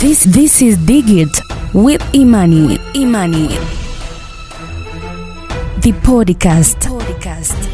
This this is Digit with Imani. Imani. The podcast. podcast.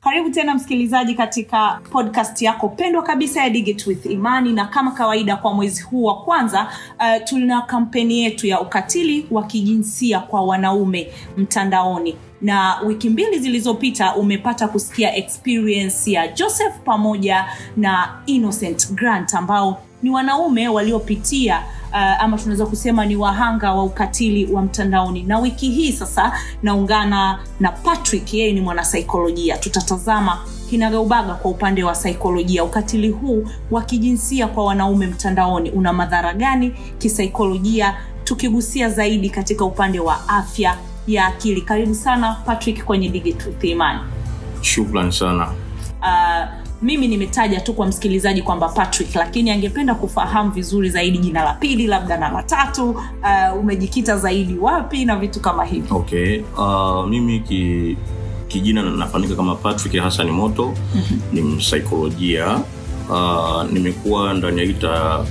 Karibu tena msikilizaji katika podcast yako pendwa kabisa ya Digit with Imani, na kama kawaida kwa mwezi huu wa kwanza uh, tuna kampeni yetu ya ukatili wa kijinsia kwa wanaume mtandaoni na wiki mbili zilizopita umepata kusikia experience ya Joseph pamoja na Innocent Grant ambao ni wanaume waliopitia uh, ama tunaweza kusema ni wahanga wa ukatili wa mtandaoni. Na wiki hii sasa naungana na patrick yeye ni mwanasaikolojia. Tutatazama kinagaubaga kwa upande wa saikolojia. Ukatili huu wa kijinsia kwa wanaume mtandaoni una madhara gani kisaikolojia? Tukigusia zaidi katika upande wa afya ya akili. Karibu sana patrick kwenye Digit Imani shukran sana. Uh, mimi nimetaja tu kwa msikilizaji kwamba patrick lakini angependa kufahamu vizuri zaidi jina la pili labda na la tatu uh, umejikita zaidi wapi na vitu kama hivyo okay uh, mimi ki kijina nafanika kama patrick hasani moto mm-hmm. ni msaikolojia Uh, nimekuwa ndani ya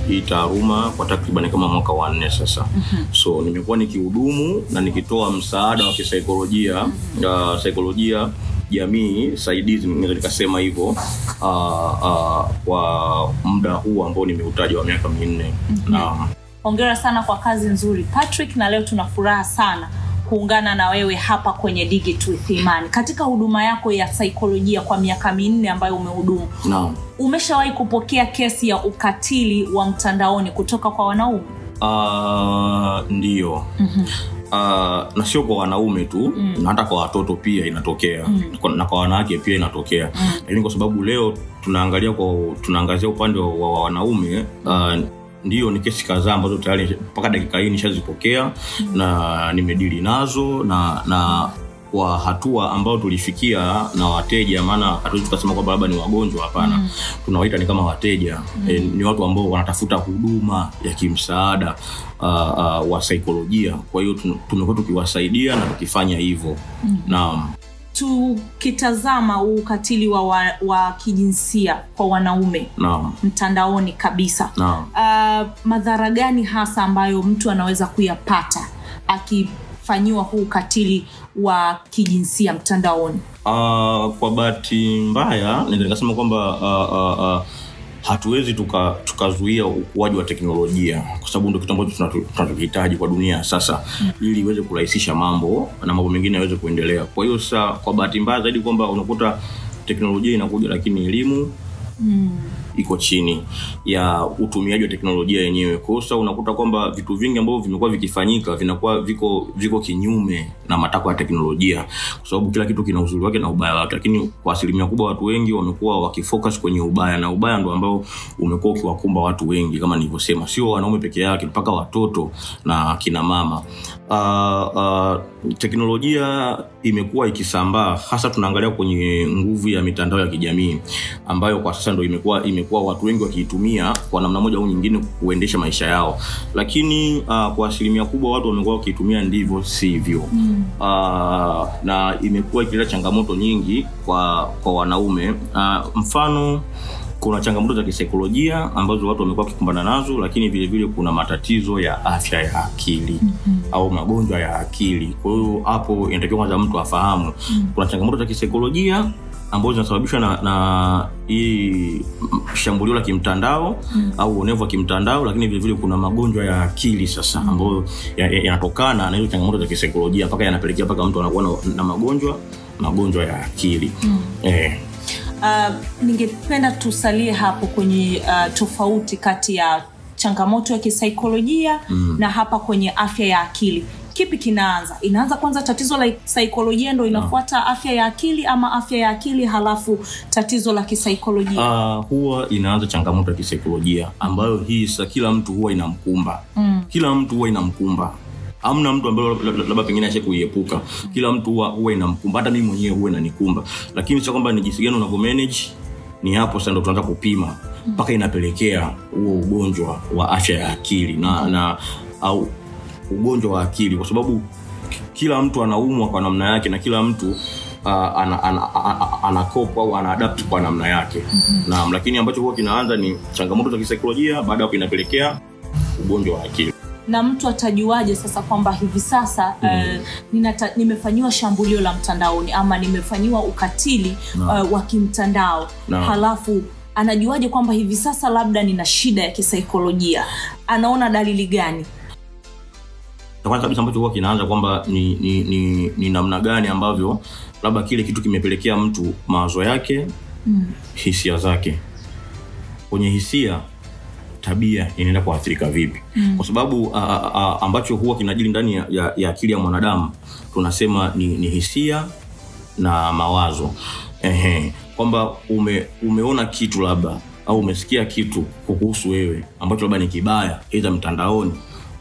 hii taaruma kwa takriban kama mwaka wa nne sasa mm-hmm. so nimekuwa nikihudumu na nikitoa msaada wa kisaikolojia mm-hmm. uh, saikolojia jamii saidizi naweza nikasema hivyo uh, uh, kwa muda huu ambao nimeutaja wa miaka minne. Mm-hmm. um, hongera sana kwa kazi nzuri. Patrick na leo tuna furaha sana kuungana na wewe hapa kwenye Digit with Imani. Katika huduma yako ya saikolojia kwa miaka minne ambayo umehudumu umeshawahi kupokea kesi ya ukatili wa mtandaoni kutoka kwa wanaume? Uh, ndiyo mm-hmm. Uh, na sio kwa wanaume tu mm. na hata kwa watoto pia inatokea mm. na kwa wanawake pia inatokea mm. lakini kwa sababu leo tunaangalia kwa tunaangazia upande wa, wa wanaume uh, ndio ni kesi kadhaa ambazo tayari mpaka dakika hii nishazipokea mm. na nimedili nazo na na kwa hatua ambayo tulifikia na wateja maana hatuwezi tukasema kwamba labda ni wagonjwa hapana mm. tunawaita ni kama wateja mm. e, ni watu ambao wanatafuta huduma ya kimsaada uh, uh, wa saikolojia. Kwa hiyo tumekuwa tukiwasaidia na tukifanya hivyo. Mm. naam. Tukitazama ukatili wa, wa, wa kijinsia kwa wanaume naam. mtandaoni kabisa. Naam. Uh, madhara gani hasa ambayo mtu anaweza kuyapata akifanyiwa huu ukatili wa kijinsia mtandaoni? Uh, kwa bahati mbaya naweza nikasema kwamba uh, uh, uh, hatuwezi tuka- tukazuia ukuaji wa teknolojia kwa sababu ndio kitu ambacho tunachokihitaji kwa dunia sasa mm. ili iweze kurahisisha mambo na mambo mengine yaweze kuendelea kwa hiyo sasa kwa bahati mbaya zaidi kwamba unakuta teknolojia inakuja lakini elimu mm. Iko chini ya utumiaji wa teknolojia yenyewe. Hiyo unakuta kwamba vitu vingi ambavyo vimekuwa vikifanyika vinakuwa viko viko kinyume na matakwa ya teknolojia kwa sababu kila kitu kina uzuri wake na ubaya wake. Lakini kwa asilimia kubwa watu wengi wamekuwa wakifocus kwenye ubaya na ubaya ndo ambao umekuwa ukiwakumba watu wengi kama nilivyosema. Sio wanaume peke yake mpaka watoto na kina mama. Uh, uh, teknolojia imekuwa ikisambaa hasa tunaangalia kwenye nguvu ya mitandao ya kijamii ambayo kwa sasa ndo imekuwa imekuwa watu wengi wakiitumia kwa namna moja au nyingine kuendesha maisha yao lakini uh, kwa asilimia kubwa watu wamekuwa wakiitumia ndivyo sivyo mm. uh, na imekuwa ikileta changamoto nyingi kwa kwa wanaume uh, mfano kuna changamoto za kisaikolojia ambazo watu wamekuwa wakikumbana nazo lakini vile vile kuna matatizo ya afya ya akili mm-hmm. au magonjwa ya akili kwa hiyo hapo inatakiwa kwanza mtu afahamu mm-hmm. kuna changamoto za kisaikolojia ambazo zinasababishwa na, na hii shambulio la kimtandao mm. au uonevu wa kimtandao lakini vilevile kuna magonjwa ya akili sasa ambayo yanatokana ya, ya na hizo changamoto za kisaikolojia mpaka yanapelekea mpaka mtu anakuwa na, na magonjwa magonjwa ya akili mm. eh, uh, ningependa tusalie hapo kwenye uh, tofauti kati ya changamoto ya kisaikolojia mm. na hapa kwenye afya ya akili kipi kinaanza? Inaanza kwanza tatizo la saikolojia ndo inafuata afya ya akili ama afya ya akili halafu tatizo la kisaikolojia? Uh, huwa inaanza changamoto ya kisaikolojia ambayo hii sa kila mtu huwa inamkumba. Mm. kila mtu huwa inamkumba. Amna mtu ambaye labda pengine ashe kuiepuka. Kila mtu huwa huwa inamkumba. Hata mimi mwenyewe huwa inanikumba. Lakini sio kwamba ni jinsi gani unavyo manage ni hapo sasa ndo tunaanza kupima mpaka inapelekea huo ugonjwa wa afya ya akili na, na au ugonjwa wa akili kwa sababu kila mtu anaumwa kwa namna yake na kila mtu uh, ana, ana, ana, ana cope au anaadapt kwa namna yake mm-hmm. naam lakini ambacho huwa kinaanza ni changamoto za kisaikolojia baada hapo inapelekea ugonjwa wa akili na mtu atajuaje sasa kwamba hivi sasa mm. uh, nimefanyiwa shambulio la mtandaoni ama nimefanyiwa ukatili no. uh, wa kimtandao no. halafu anajuaje kwamba hivi sasa labda nina shida ya kisaikolojia anaona dalili gani cha kwanza kabisa ambacho huwa kinaanza kwamba ni, ni, ni, ni namna gani ambavyo labda kile kitu kimepelekea mtu mawazo yake mm. hisia zake kwenye hisia tabia inaenda kuathirika vipi mm. kwa sababu a, a, a, ambacho huwa kinajili ndani ya, ya, ya akili ya mwanadamu tunasema ni, ni hisia na mawazo Ehe, kwamba ume, umeona kitu labda au umesikia kitu kuhusu wewe ambacho labda ni kibaya aidha mtandaoni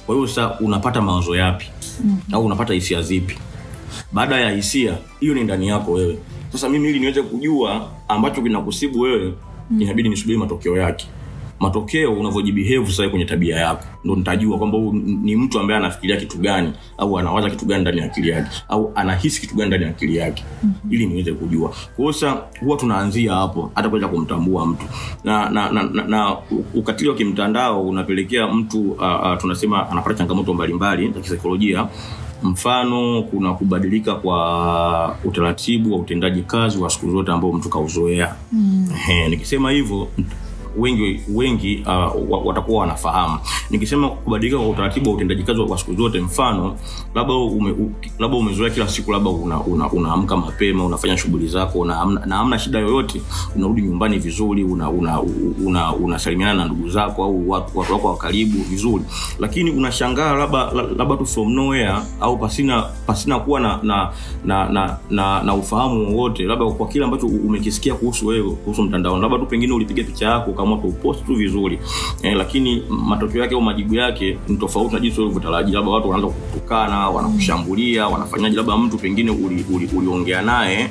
kwa hiyo sasa unapata mawazo yapi mm. au unapata hisia zipi baada ya hisia hiyo ni ndani yako wewe sasa mimi ili niweze kujua ambacho kinakusibu wewe mm. inabidi nisubiri matokeo yake matokeo unavyojibehave sasa kwenye tabia yako. Ndo nitajua kwamba ni mtu ambaye anafikiria kitu gani au anawaza kitu gani ndani ya akili yake au anahisi kitu gani ndani ya akili yake. Mm-hmm. ili niweze kujua. Kwa sasa huwa tunaanzia hapo hata kuweza kumtambua mtu. Na na, na, na, na ukatili wa kimtandao unapelekea mtu uh, uh, tunasema anapata changamoto mbalimbali za kisaikolojia. Mfano kuna kubadilika kwa utaratibu wa utendaji kazi wa siku zote ambao mtu kauzoea. Mm. nikisema hivyo wengi wengi uh, watakuwa wanafahamu. Nikisema kubadilika kwa utaratibu wa utendaji kazi wa siku zote mfano labda ume, labda umezoea kila siku labda unaamka una, una mapema unafanya shughuli zako na na hamna shida yoyote unarudi nyumbani vizuri unasalimiana una, una, una na ndugu zako au watu, watu wako wa karibu vizuri. Lakini unashangaa labda labda tu from nowhere au pasina pasina kuwa na na na, na, na, na ufahamu wowote labda kwa kile ambacho umekisikia kuhusu wewe kuhusu mtandaoni. Labda tu pengine ulipiga picha yako ukaamua kupost tu vizuri. Eh, lakini matokeo yake au majibu yake ni tofauti na jinsi ulivyotarajia labda watu wanaanza kutukana wanakushambulia wanafanyaje? Labda mtu pengine uliongea uli, uli naye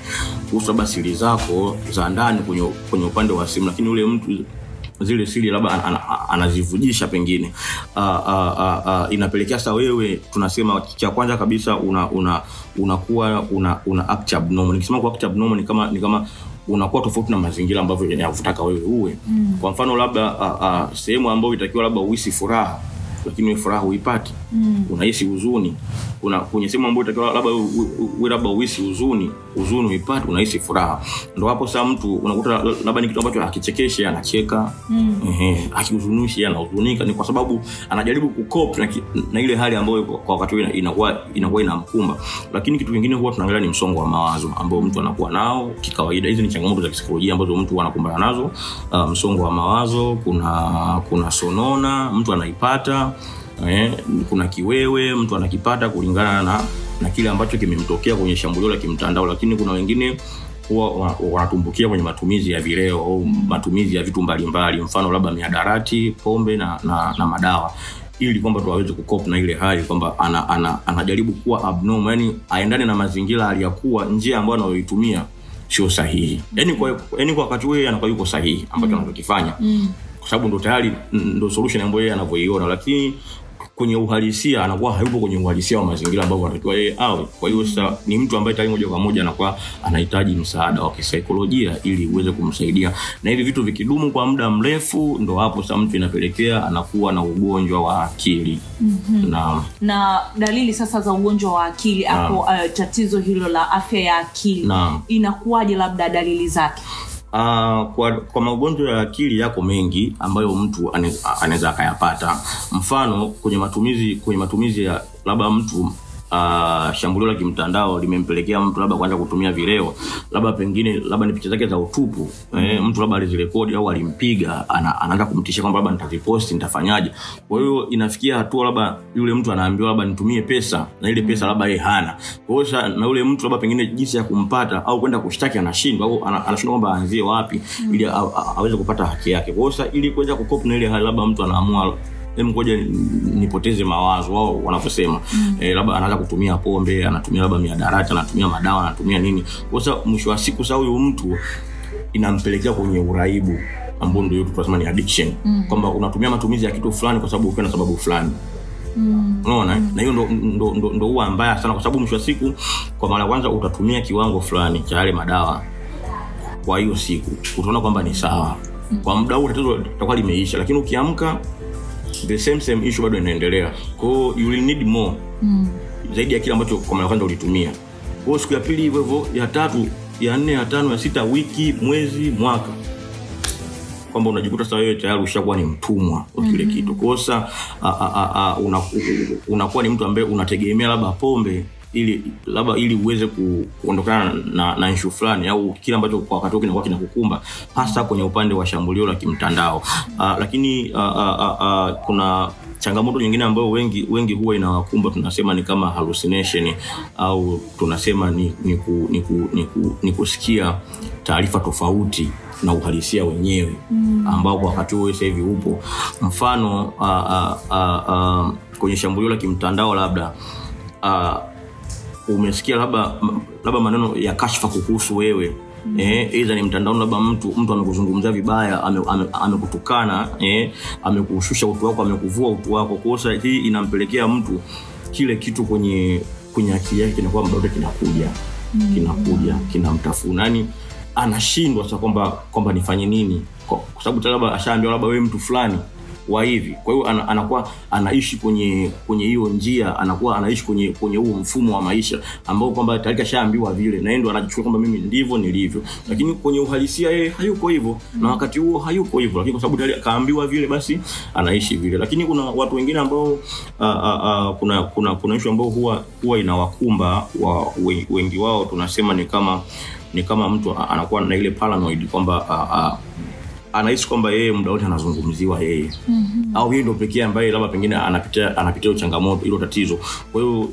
kuhusu labda siri zako za ndani kwenye, kwenye upande wa simu lakini ule mtu zile siri labda an, an, anazivujisha pengine. Uh, uh, uh, uh, inapelekea sasa wewe tunasema cha kwanza kabisa una una unakuwa una, una act abnormal. Nikisema kwa act abnormal ni kama ni kama unakuwa tofauti na mazingira ambavyo yanakutaka wewe uwe mm. kwa mfano labda sehemu ambayo itakiwa labda uhisi furaha lakini furaha huipati mm. unahisi huzuni. Una kwenye sehemu ambayo itakiwa labda uwe labda uhisi huzuni huzuni uipate unahisi furaha. Ndo hapo saa mtu unakuta labda ni kitu ambacho akichekeshi anacheka. Mm. ehe akihuzunishi anahuzunika. Ni kwa sababu anajaribu kukop na, na ile hali ambayo kwa wakati huo inakuwa inakuwa inamkumba. Lakini kitu kingine huwa tunaangalia ni msongo wa mawazo ambao mtu anakuwa nao kikawaida. Hizi ni changamoto za kisaikolojia ambazo mtu anakumbana nazo. Uh, msongo wa mawazo kuna kuna sonona mtu anaipata eh, kuna kiwewe mtu anakipata kulingana na na kile ambacho kimemtokea kwenye shambulio la kimtandao. Lakini kuna wengine huwa wanatumbukia kwenye matumizi ya vileo au matumizi ya vitu mbalimbali mfano labda miadarati pombe na, na, na madawa. Ili kwamba tuwaweze kukop na ile hali kwamba ana, ana, anajaribu kuwa abnormal yani aendane na mazingira aliyakuwa njia ambayo anayoitumia sio sahihi. Yani kwa, yani kwa wakati huo anakuwa yuko sahihi ambacho mm. anachokifanya. Mm. kwa sababu ndo tayari ndo solution ambayo yeye anavyoiona. Lakini kwenye uhalisia anakuwa hayupo kwenye uhalisia wa mazingira ambavyo anatakiwa yeye awe. Kwa hiyo sasa ni mtu ambaye tayari moja kwa moja anakuwa anahitaji msaada wa kisaikolojia ili uweze kumsaidia. Na hivi vitu vikidumu kwa muda mrefu ndo hapo sasa mtu inapelekea anakuwa na ugonjwa wa akili. Mm-hmm. na na dalili sasa za ugonjwa wa akili hapo uh, tatizo hilo la afya ya akili. Inakuwaje labda dalili zake Uh, kwa, kwa magonjwa ya akili yako mengi ambayo mtu anaweza akayapata. Mfano kwenye matumizi kwenye matumizi ya labda mtu uh, shambulio la kimtandao limempelekea mtu labda kuanza kutumia vileo labda pengine labda ni picha zake za utupu. Eh, mtu labda alizirekodi au alimpiga ana, anaanza kumtishia kwamba labda nitaziposti nitafanyaje. Kwa hiyo inafikia hatua labda yule mtu anaambiwa labda nitumie pesa na ile pesa labda yeye hana. Kwa hiyo na yule mtu labda pengine jinsi ya kumpata au kwenda kushtaki anashindwa au anashindwa kwamba aanzie wapi ili aweze kupata haki yake. Kwa hiyo ili kuweza kukopa na ile hali labda mtu anaamua hem ngoja nipoteze mawazo wao wanavyosema mm. e, labda anaanza kutumia pombe anatumia labda miadarati anatumia madawa anatumia nini kwasa mwisho wa siku saa huyu mtu inampelekea kwenye uraibu ambao ndio tunasema ni addiction mm. kwamba unatumia matumizi ya kitu fulani kwa sababu ukiwa na sababu fulani Mm. unaona mm. na hiyo ndo, ndo, ndo, ndo huwa mbaya sana kwa sababu mwisho wa siku kwa mara kwanza utatumia kiwango fulani cha yale madawa kwa hiyo siku utaona kwamba ni sawa mm. kwa muda huu tatizo litakuwa limeisha lakini ukiamka the same same issue bado inaendelea. Kwao you will need more. Mm. zaidi ya kile ambacho kwa mara kwanza ulitumia. Kwao siku ya pili hivyo hivyo ya tatu ya nne ya tano ya sita wiki mwezi mwaka. Kwamba unajikuta sasa wewe tayari ushakuwa ni mtumwa wa kile mm-hmm. kitu. Kosa sa unakuwa ni mtu ambaye unategemea labda pombe ili labda ili uweze ku, kuondokana na, na nshu fulani au kile ambacho kwa wakati kinakuwa kinakukumba hasa kwenye upande wa shambulio la kimtandao uh, lakini uh, uh, uh, kuna changamoto nyingine ambayo wengi wengi huwa inawakumba tunasema ni kama hallucination au tunasema ni, ni, ku, ni, ku, ni, ku, ni kusikia taarifa tofauti na uhalisia wenyewe mm. ambao kwa wakati huo sasa hivi upo mfano uh, uh, uh, uh, kwenye shambulio la kimtandao labda uh, umesikia labda labda maneno ya kashfa kuhusu wewe mm. eh, aidha ni mtandaoni labda mtu mtu amekuzungumzia vibaya amekutukana ame, ame eh, amekushusha utu wako amekuvua utu wako kosa hii inampelekea mtu kile kitu kwenye kwenye akili yake kinakuwa mdote, kinakuja mm. kinakuja kinamtafuna yani anashindwa sasa kwamba kwamba nifanye nini kwa sababu labda ashaambiwa labda wewe mtu fulani wa hivi. Kwa hiyo ana, anakuwa anaishi kwenye kwenye hiyo njia anakuwa anaishi kwenye kwenye huo mfumo wa maisha ambao kwamba tayari kashaambiwa vile. Na yeye ndo anajichukua kwamba mimi ndivyo nilivyo. Lakini kwenye uhalisia yeye hayuko hivyo. Na wakati huo hayuko hivyo. Lakini kwa sababu tayari kaambiwa vile basi anaishi vile. Lakini kuna watu wengine ambao a, a, a, kuna kuna kuna issue ambao huwa huwa inawakumba wa, wengi wao. Tunasema ni kama ni kama mtu anakuwa na ile paranoid kwamba anahisi kwamba yeye muda wote anazungumziwa yeye mm-hmm. au yeye ndo pekee ambaye labda pengine anapitia anapitia changamoto hilo tatizo kwa hiyo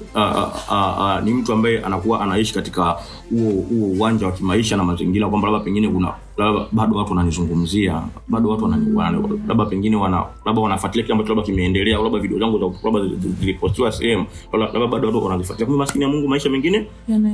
ni mtu ambaye anakuwa anaishi katika huo huo uwanja wa kimaisha na mazingira kwamba labda pengine kuna bado watu wananizungumzia bado watu labda pengine wana labda wanafuatilia kile ambacho labda kimeendelea labda video zangu za labda zilipostiwa sehemu labda bado watu wanazifuatilia. Kwa maskini ya Mungu maisha mengine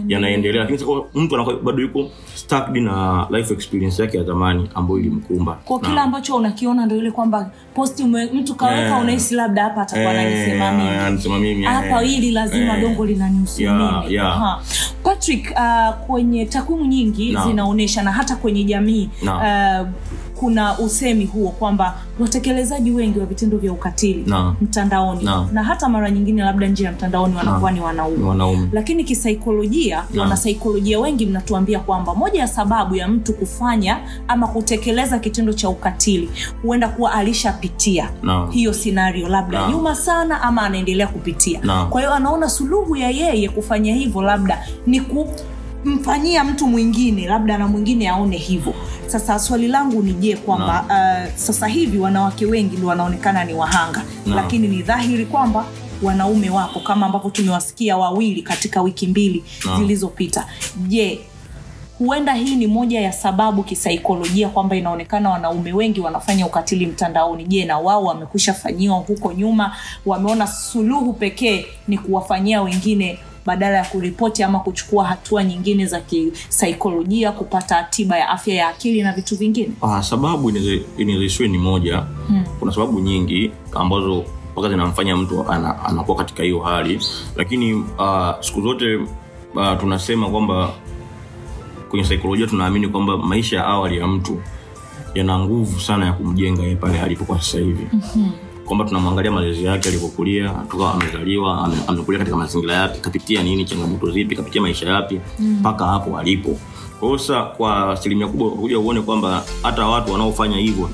yanaendelea. lakini sasa mtu anakuwa bado yuko stuck na life experience yake ya zamani ambayo ilimkumba. Kwa kile ambacho unakiona ndio ile kwamba posti mtu kaweka yeah. unahisi labda hapa atakuwa yeah, anasema mimi. hapa hili lazima yeah. dongo linanihusu yeah, mimi. yeah. Patrick uh, kwenye takwimu nyingi No. zinaonyesha na hata kwenye jamii No. uh, kuna usemi huo kwamba watekelezaji wengi wa vitendo vya ukatili No. mtandaoni No. na hata mara nyingine labda nje ya mtandaoni wanakuwa No. ni wanaume wanaume. lakini kisaikolojia No. wanasaikolojia wengi mnatuambia kwamba moja ya sababu ya mtu kufanya ama kutekeleza kitendo cha ukatili huenda kuwa alishapitia No. hiyo scenario labda No. nyuma sana ama anaendelea kupitia No. kwa hiyo anaona suluhu ya yeye kufanya hivyo labda ni kumfanyia mtu mwingine labda na mwingine aone hivyo. Sasa swali langu ni je kwamba uh, sasa hivi wanawake wengi ndio wanaonekana ni wahanga. No. lakini ni dhahiri kwamba wanaume wapo kama ambavyo tumewasikia wawili katika wiki mbili No. zilizopita. Je huenda hii ni moja ya sababu kisaikolojia kwamba inaonekana wanaume wengi wanafanya ukatili mtandaoni? Je na wao wamekwisha fanyiwa huko nyuma wameona suluhu pekee ni kuwafanyia wengine badala ya kuripoti ama kuchukua hatua nyingine za kisaikolojia kupata tiba ya afya ya akili na vitu vingine? Ah, sababu inaweza ni moja. Hmm. kuna sababu nyingi ambazo mpaka zinamfanya mtu ana, anakuwa katika hiyo hali. Lakini uh, siku zote uh, tunasema kwamba kwenye saikolojia tunaamini kwamba maisha ya awali ya mtu yana nguvu sana ya kumjenga pale alipo kwa sasa hivi. Mm-hmm kwamba tunamwangalia malezi yake alivyokulia toka amezaliwa ame, amekulia katika mazingira yapi kapitia nini changamoto zipi kapitia maisha yapi mpaka mm. hapo alipo kwa kwa asilimia kubwa kuja uone kwamba hata watu wanaofanya hivyo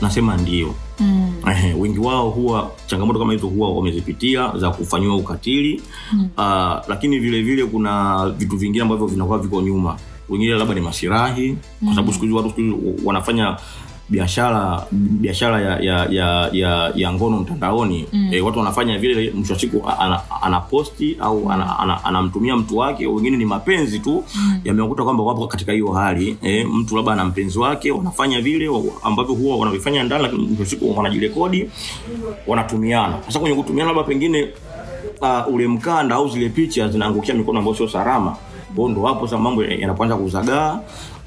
nasema ndio mm. Wengi wao huwa changamoto kama hizo huwa wamezipitia za kufanyiwa ukatili mm. uh, lakini vile vile kuna vitu vingine ambavyo vinakuwa viko nyuma wengine labda ni masirahi kwa sababu siku hizi watu siku wanafanya biashara biashara ya, ya, ya, ya, ya ngono mtandaoni mm. e, watu wanafanya vile mwisho wa siku ana- anaposti au ana- ana- anamtumia mtu wake wengine ni mapenzi tu mm. yamewakuta kwamba wapo katika hiyo hali e, mtu labda ana mpenzi wake wanafanya vile ambavyo huwa wanavifanya ndani lakini mwisho wa siku wanajirekodi wanatumiana sasa kwenye kutumiana labda pengine uh, ule mkanda au zile picha zinaangukia mikono ambayo sio salama kwao ndo hapo sasa mambo yanapoanza kuzagaa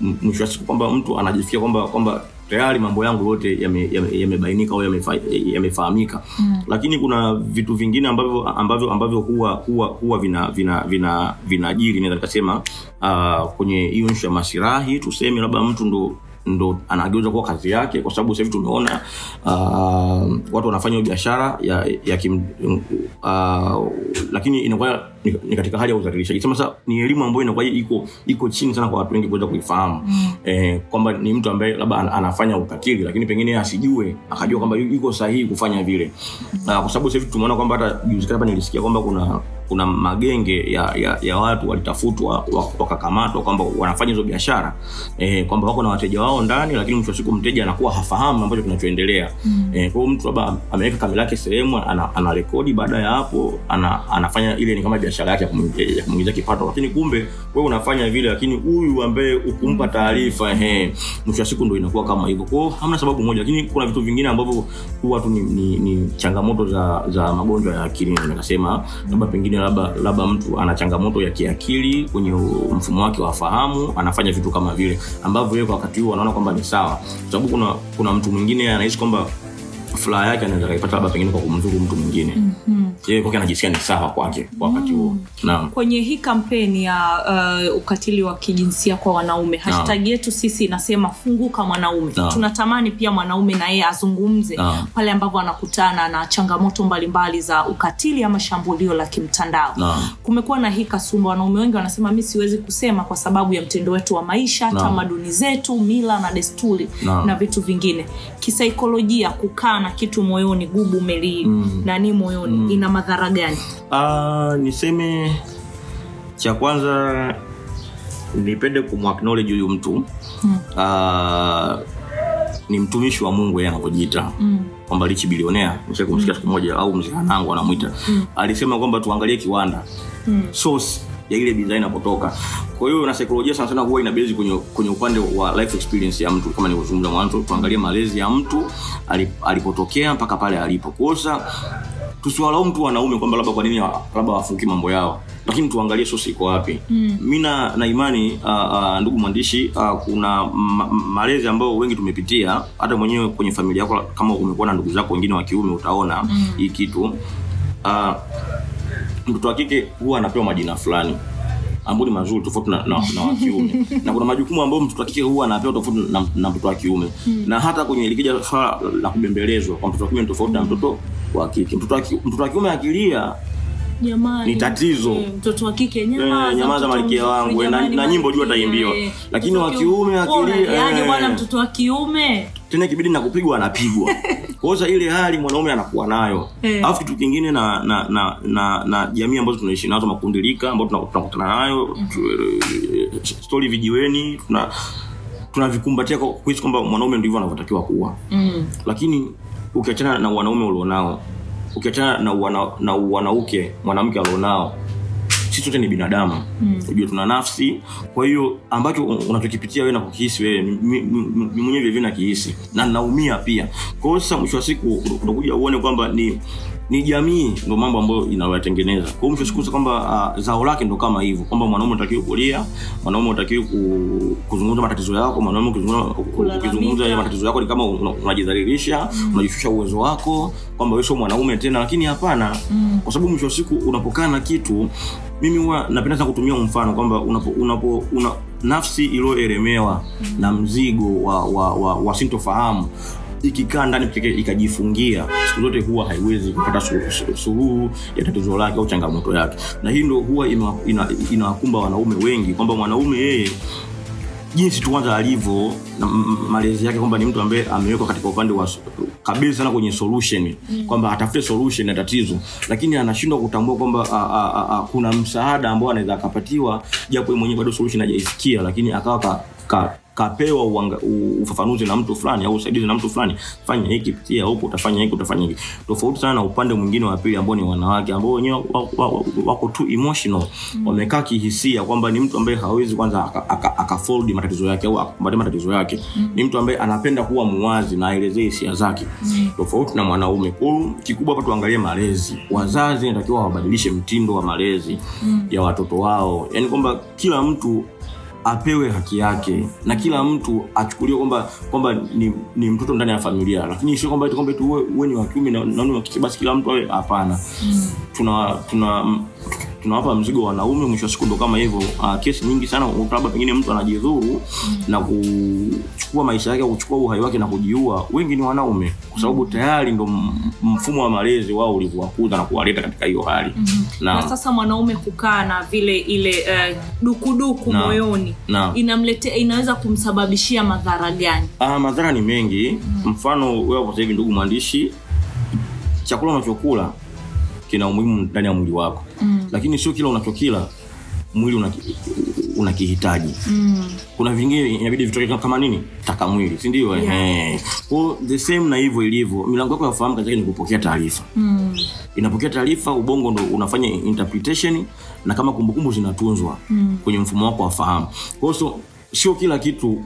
mwisho wa siku kwamba mtu anajifikia kwamba kwamba tayari mambo yangu yote yamebainika yame, yame au yamefahamika yamefahamika mm. lakini kuna vitu vingine ambavyo ambavyo ambavyo huwa huwa huwa vina vina vina vinajiri naweza nikasema uh, kwenye hiyo nshu ya masirahi tuseme labda mtu ndo ndo anageuza kuwa kazi yake kwa sababu sahivi tumeona uh, watu wanafanya biashara ya, ya kim, uh, lakini inakuwa ni, ni katika hali ya udhalilishaji sema sasa ni elimu ambayo inakuwa iko iko chini sana kwa watu wengi kuweza kuifahamu. Mm. eh, kwamba ni mtu ambaye labda anafanya ukatili lakini pengine asijue akajua kwamba iko sahihi kufanya vile. Uh, kwa sababu sahivi tumeona kwamba hata juzi hapa nilisikia kwamba kuna kuna magenge ya, ya, ya watu walitafutwa wakakamatwa kwamba wanafanya hizo biashara e, kwamba wako na wateja wao ndani lakini mwisho wa siku mteja anakuwa hafahamu ambacho kinachoendelea. Mm. E, kwa hiyo mtu labda ameweka kamera yake sehemu ana, ana rekodi baada ya hapo ana, anafanya ile ni kama biashara yake ya kumuingizia kipato. Lakini kumbe wewe unafanya vile lakini huyu ambaye ukumpa taarifa ehe mwisho wa siku ndo inakuwa kama hivyo. Kwao hamna sababu moja lakini kuna vitu vingine ambavyo huwa tu ni, ni, ni changamoto za za magonjwa ya akili nikasema labda pengine labda labda mtu ana changamoto ya kiakili kwenye mfumo wake wa fahamu anafanya vitu kama vile ambavyo yeye kwa wakati huo anaona kwamba ni sawa kwa sababu kuna kuna mtu mwingine anahisi kwamba furaha yake anaweza kaipata labda pengine kwa kumzuru mtu mwingine mm-hmm. Yeye kwake anajisikia ni sawa kwake kwa wakati huo naam kwenye hii kampeni ya uh, ukatili wa kijinsia kwa wanaume hashtag yetu sisi inasema funguka mwanaume Naam. tunatamani pia mwanaume na yeye azungumze Naam. pale ambapo anakutana na changamoto mbalimbali za ukatili ama shambulio la kimtandao Naam. kumekuwa na hii kasumba wanaume wengi wanasema mi siwezi kusema kwa sababu ya mtendo wetu wa maisha Naam. tamaduni zetu mila na desturi Naam. na vitu vingine kisaikolojia kukaa na kitu moyoni gubu meli mm. nani moyoni mm. ina madhara gani? Uh, niseme cha kwanza nipende kumacknowledge huyu mtu. Mm. uh, ni mtumishi wa mungu yeye anavyojiita mm. kwamba lichi bilionea nisha kumsikia siku moja au mzee anamwita mm. alisema kwamba tuangalie kiwanda. Mm. source ya ile bidhaa inapotoka. Kwa hiyo na saikolojia sana sana huwa inabezi kwenye, kwenye upande wa life experience ya mtu. Kama nilivyozungumza mwanzo tuangalie malezi ya mtu alipotokea mpaka pale alipo tusiwalaumu tu wanaume kwamba labda kwa nini labda wafuki mambo yao. Lakini tuangalie sosi iko wapi. Mm. mi na imani uh, uh, ndugu mwandishi uh, kuna ma- ma- malezi ambayo wengi tumepitia hata mwenyewe kwenye familia yako kama umekuwa na ndugu zako wengine wa kiume utaona mm. hii kitu. Uh, mtoto wa kike huwa anapewa majina fulani ambao ni mazuri tofauti na, na, na wa kiume. Na kuna majukumu ambayo mtoto wa kike huwa anapewa tofauti na, na mtoto wa kiume. Na hata kwenye likija swala la kubembelezwa kwa mtoto wa kiume ni tofauti na mtoto wa kike mtoto wa ki- kiume akilia jamani Ni tatizo. eh, mtoto wa kike Eh, nyamaza nyamaza malkia wangu, eh, na- nyimbo juu ataimbiwa. eh. Lakini wa kiume akilia, eh. bwana mtoto wa kiume tena kibidi na kupigwa anapigwa kwa hiyo ile hali mwanaume anakuwa nayo Eh. alafu kitu kingine na na na na, na jamii ambazo tunaishi nazo makundilika tuna- tunakutana nayo mm-hmm. stori vijiweni tuna tunavikumbatia kwa kuhisi kwamba mwanaume ndivyo anavyotakiwa kuwa mm. lakini ukiachana na wanaume ulionao ukiachana na wana, na wanauke mwanamke alionao sisi sote ni binadamu. Mm. ujue tuna nafsi. Kwa hiyo ambacho unachokipitia wewe na kukihisi wewe mi- mwenyewe vilevile nakihisi na naumia pia. Kwa hiyo sasa mwisho wa siku unakuja uone kwamba ni ni jamii ndo mambo ambayo inayoyatengeneza kwao mwisho siku kwamba uh, zao lake ndo kama hivyo kwamba mwanaume utakiwi kulia mwanaume utakiwi ku, kuzungumza matatizo yako mwanaume ukizungumza- ya matatizo yako ni kama una- unajidhalilisha mm. unajishusha uwezo wako kwamba wewe sio mwanaume tena lakini hapana mm. kwa sababu mwisho wa siku unapokaa na kitu mimi huwa napenda sana kutumia mfano kwamba unapo, unapo una, nafsi iliyoeremewa mm. na mzigo wa, wa, wa, wa sintofahamu ikikaa ndani pekee ikajifungia siku zote huwa haiwezi kupata su- su- suluhu ya tatizo lake au changamoto yake. Na hii ndo huwa inawakumba ina, ina wanaume wengi kwamba mwanaume yeye jinsi tu kwanza alivyo na malezi yake kwamba ni mtu ambaye amewekwa katika upande wa kabisa sana kwenye solution. Mm. kwamba atafute solution ya tatizo. Lakini anashindwa kutambua kwamba a- a- a- a- kuna msaada ambao anaweza akapatiwa japo mwenyewe bado solution hajaisikia lakini akawa ka, ka, kapewa uanga, ufafanuzi na mtu fulani au usaidizi na mtu fulani fanya hiki pitia huko utafanya hiki utafanya hiki tofauti sana na upande mwingine wa pili ambao ni wanawake ambao wenyewe wako, wa, wa, wa too emotional mm. wamekaa kihisia kwamba ni mtu ambaye hawezi kwanza akafold aka, aka matatizo yake au akakumbatia matatizo yake mm. ni mtu ambaye anapenda kuwa muwazi na aelezee hisia zake mm. tofauti na mwanaume kikubwa hapa tuangalie malezi wazazi inatakiwa wabadilishe mtindo wa malezi mm. ya watoto wao yani kwamba kila mtu apewe haki yake na kila mtu achukuliwe kwamba kwamba ni, ni mtoto ndani ya familia lakini sio kwamba kwamba tu uwe ni wa kiume na na wa kike basi kila mtu awe hapana mm. tuna tuna tunawapa mzigo wa wanaume mwisho wa siku ndo kama hivyo. Uh, kesi nyingi sana labda pengine mtu anajidhuru na kuchukua maisha yake kuchukua uhai wake na kujiua wengi ni wanaume kwa sababu tayari ndo mfumo wa malezi wao ulivyowakuza na kuwaleta katika hiyo hali. Na na, sasa mwanaume kukaa na vile ile uh, dukuduku uh, moyoni inamletea inaweza kumsababishia madhara gani? Uh, madhara ni mengi. Mfano wewe sasa hivi ndugu mwandishi chakula unachokula kina umuhimu ndani ya mwili wako mm. lakini sio kila unachokila mwili unakihitaji unakihitaji mm. kuna vingine inabidi vitoke kama- nini taka mwili si ndio Yeah. yeah. kwa the same na hivyo ilivyo milango yako ya fahamu kazi ni kupokea taarifa Mm. inapokea taarifa ubongo ndo unafanya interpretation na kama kumbukumbu zinatunzwa mm. kwenye mfumo wako wa fahamu kwa hiyo so, sio kila kitu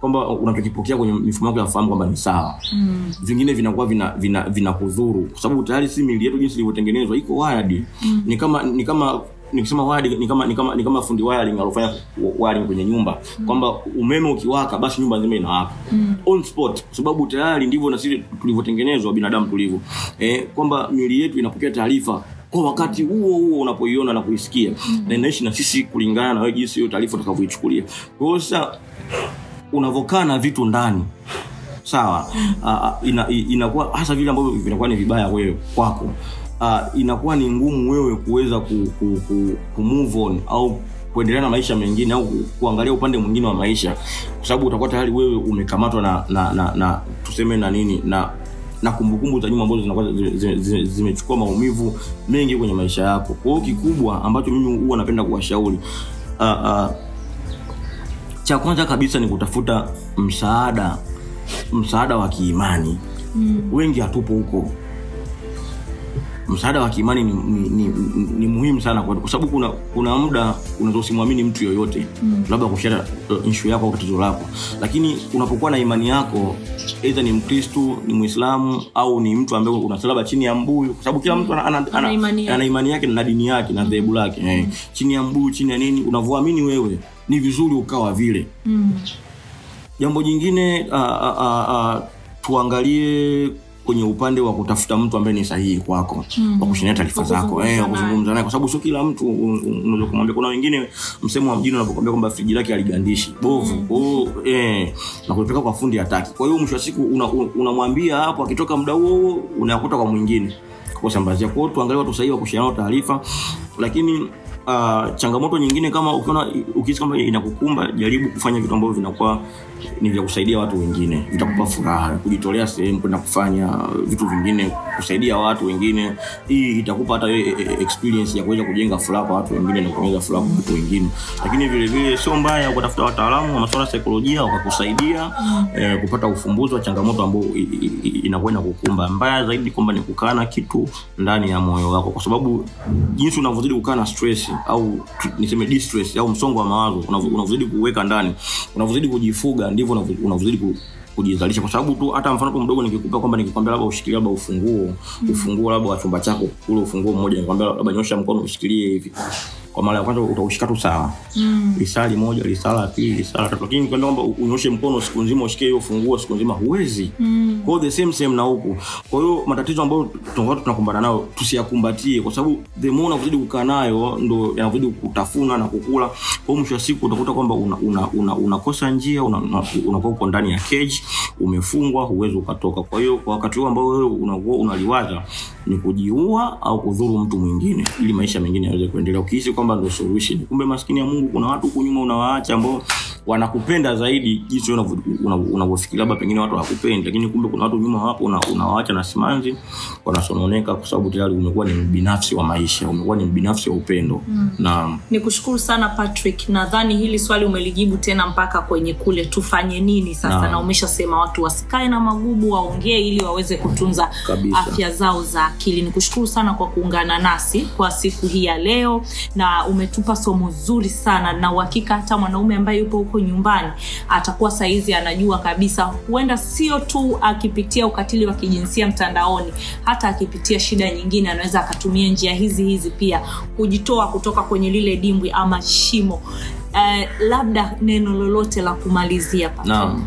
kwamba unachokipokea kwenye mifumo yako ya fahamu kwamba ni sawa mm. vingine vinakuwa vina, vina, vina kudhuru kwa sababu tayari si mili yetu jinsi ilivyotengenezwa iko wired mm. ni kama ni kama nikisema wired ni kama ni kama ni kama fundi wiring alofanya wiring kwenye nyumba mm. kwamba umeme ukiwaka basi nyumba nzima inawaka mm. on spot kwa sababu tayari ndivyo na sisi tulivyotengenezwa binadamu tulivyo eh, kwamba mili yetu inapokea taarifa kwa wakati huo huo unapoiona na kuisikia mm. na inaishi na sisi kulingana na wewe jinsi hiyo taarifa utakavyoichukulia kwa hiyo sasa unavokaa na vitu ndani sawa uh, ina, i- hasa vile ambavyo vinakuwa ni vibaya wewe kwako uh, inakuwa ni ngumu wewe kuweza ku, ku, ku, ku move on au kuendelea na maisha mengine au kuangalia upande mwingine wa maisha kwa sababu utakuwa tayari wewe umekamatwa na, na, na, na tuseme na nini na na kumbukumbu za nyuma ambazo zinakuwa zi- zi- zi- zimechukua maumivu mengi kwenye maisha yako. Kwa hiyo kikubwa ambacho mimi huwa napenda kuwashauri uh, uh, cha kwanza kabisa ni kutafuta msaada msaada wa kiimani. Mm. wengi hatupo huko msaada wa kiimani ni, ni, ni, ni, ni muhimu sana kwetu kwa sababu kuna kuna muda unaweza usimwamini mtu yoyote mm. labda kushara uh, inshu yako au tatizo lako lakini unapokuwa na imani yako eidha ni mkristu ni mwislamu au ni mtu ambaye unasalaba chini ya mbuyu kwa sababu kila mtu ana, ana, ana, Ana imani ana imani yake na dini yake na dhehebu lake eh. chini ya mbuyu chini ya nini unavyoamini wewe ni vizuri ukawa vile Mm. jambo jingine uh, uh, uh, uh, tuangalie kwenye upande wa kutafuta mtu ambaye ni sahihi kwako mm. wa kushania taarifa zako. Eh, wa naye. kuzungumza naye kwa sababu sio kila mtu un- un- unaweza kumwambia. Kuna wengine msemo wa mjini unapokuambia kwamba friji lake aligandishi bovu. Mm. oh, eh, na kulipeka kwa fundi hataki. Kwa hiyo mwisho wa siku unamwambia una hapo akitoka muda huo huo unakuta kwa mwingine. Kusambazia kwa hiyo tuangalie watu sahihi wa kushania taarifa. Lakini Uh, changamoto nyingine kama ukiona ukihisi kama inakukumba jaribu kufanya vitu ambavyo vinakuwa ni vya kusaidia watu wengine. Vitakupa furaha kujitolea sehemu kwenda kufanya vitu vingine kusaidia watu wengine. Hii itakupa hata eh, eh, experience ya kuweza kujenga furaha kwa watu wengine na kuongeza furaha kwa watu wengine. Lakini vile vile sio mbaya ukatafuta wataalamu wa masuala ya saikolojia wakakusaidia eh, kupata ufumbuzi wa changamoto i- inakuwa inakukumba. Mbaya zaidi kwamba ni kukaa na kitu ndani ya moyo wako kwa sababu jinsi unavyozidi kukaa na stress au niseme distress au msongo wa mawazo unavozidi unavyozidi kuweka ndani unavyozidi kujifuga ndivyo unavozidi unavyozidi ku kujizalisha. Kwa sababu tu hata mfano tu mdogo nikikupa kwamba nikikwambia labda ushikilie labda ufunguo ufunguo labda wa chumba chako ule ufunguo mmoja nikwambia labda nyosha mkono ushikilie hivi kwa mara ya kwanza utaushika tu sawa mm. lisali moja lisala la pili lisala tatu. Lakini kwenda kwamba unyoshe mkono siku nzima ushikie hiyo funguo siku nzima. Huwezi. Mm. kwa the same same na huku. Kwa hiyo matatizo ambayo tunakuwa tunakumbana nayo tusiyakumbatie kwa sababu the more unavyozidi kukaa nayo ndo yanavyozidi kutafuna na kukula. Kwa mwisho wa siku utakuta kwamba unakosa una, una, una njia unakuwa una, uko ndani ya cage umefungwa huwezi ukatoka. Kwa hiyo kwa wakati huo ambao wewe unakuwa unaliwaza ni kujiua au kudhuru mtu mwingine ili maisha mengine yaweze kuendelea. Ukihisi kwamba ndo solution kumbe maskini ya mungu kuna watu huku nyuma unawaacha ambao wanakupenda zaidi jinsi una- unavyofikiria labda pengine watu hawakupendi lakini kumbe kuna watu nyuma hapo una- unawaacha na simanzi wanasononeka kwa sababu tayari umekuwa ni mbinafsi wa maisha umekuwa ni mbinafsi wa upendo. Mm. na ni kushukuru sana patrick. Nadhani hili swali umelijibu tena mpaka kwenye kule tufanye nini sasa? Na, na umeshasema watu wasikae na magubu waongee ili waweze kutunza Kabisa. afya zao za akili. Ni kushukuru sana kwa kuungana nasi kwa siku hii ya leo na umetupa somo zuri sana. Na uhakika hata mwanaume ambaye yupo huko nyumbani atakuwa saizi anajua kabisa. Huenda sio tu akipitia ukatili wa kijinsia mtandaoni hata akipitia shida nyingine anaweza akatumia njia hizi hizi pia kujitoa kutoka kwenye lile dimbwi ama shimo. Uh, labda neno lolote la kumalizia naam.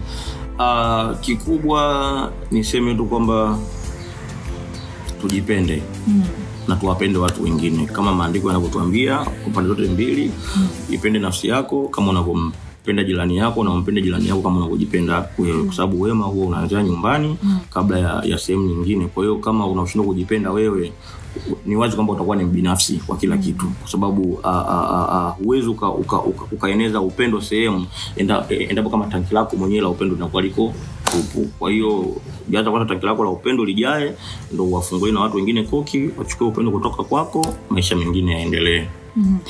Uh, kikubwa niseme tu kwamba tujipende Mm. na tuwapende watu wengine. Kama maandiko yanavyotuambia kwa pande zote mbili ipende nafsi yako kama unavyompenda jirani yako na umpende jirani yako kama unavyojipenda wewe kwa sababu wema huo unaanzia nyumbani kabla ya, ya sehemu nyingine. Kwa hiyo kama unashindwa kujipenda wewe ni wazi kwamba utakuwa ni mbinafsi kwa kila kitu. Kwa sababu huwezi uka, uka, uka, upendo sehemu enda- eh, kama tanki lako mwenyewe la upendo linakuwa liko tupu. Kwa hiyo jaza kwanza tanki lako la upendo lijae ndo uwafungulie na watu wengine koki wachukue upendo kutoka kwako maisha mengine yaendelee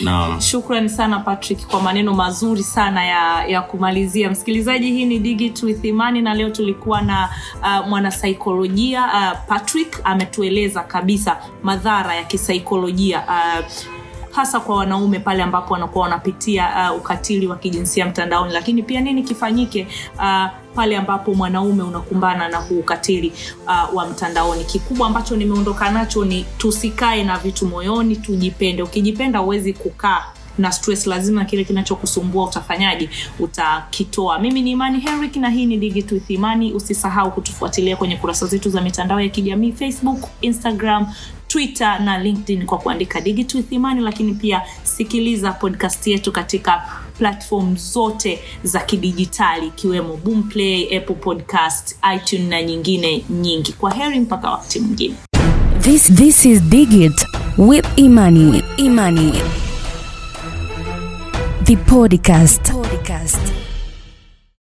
na shukrani sana patrick kwa maneno mazuri sana ya, ya kumalizia. Msikilizaji hii ni digit with imani na leo tulikuwa na uh, mwanasaikolojia uh, patrick ametueleza kabisa madhara ya kisaikolojia uh, hasa kwa wanaume pale ambapo wanakuwa wanapitia uh, ukatili wa kijinsia mtandaoni. Lakini pia nini kifanyike uh, pale ambapo mwanaume unakumbana na huu ukatili uh, wa mtandaoni? Kikubwa ambacho nimeondoka nacho ni tusikae na vitu moyoni tujipende. Ukijipenda huwezi kukaa na stress lazima kile kinachokusumbua utafanyaje? Utakitoa. Mimi ni imani henrik na hii ni digit with usisahau kutufuatilia kwenye kurasa zetu za mitandao ya kijamii facebook instagram twitter na linkedin kwa kuandika digit with imani lakini pia sikiliza podcast yetu katika platform zote za kidijitali ikiwemo boomplay apple podcast itune na nyingine nyingi kwa heri mpaka wakati mwingine This this is Digit with Imani. Imani. The podcast. podcast.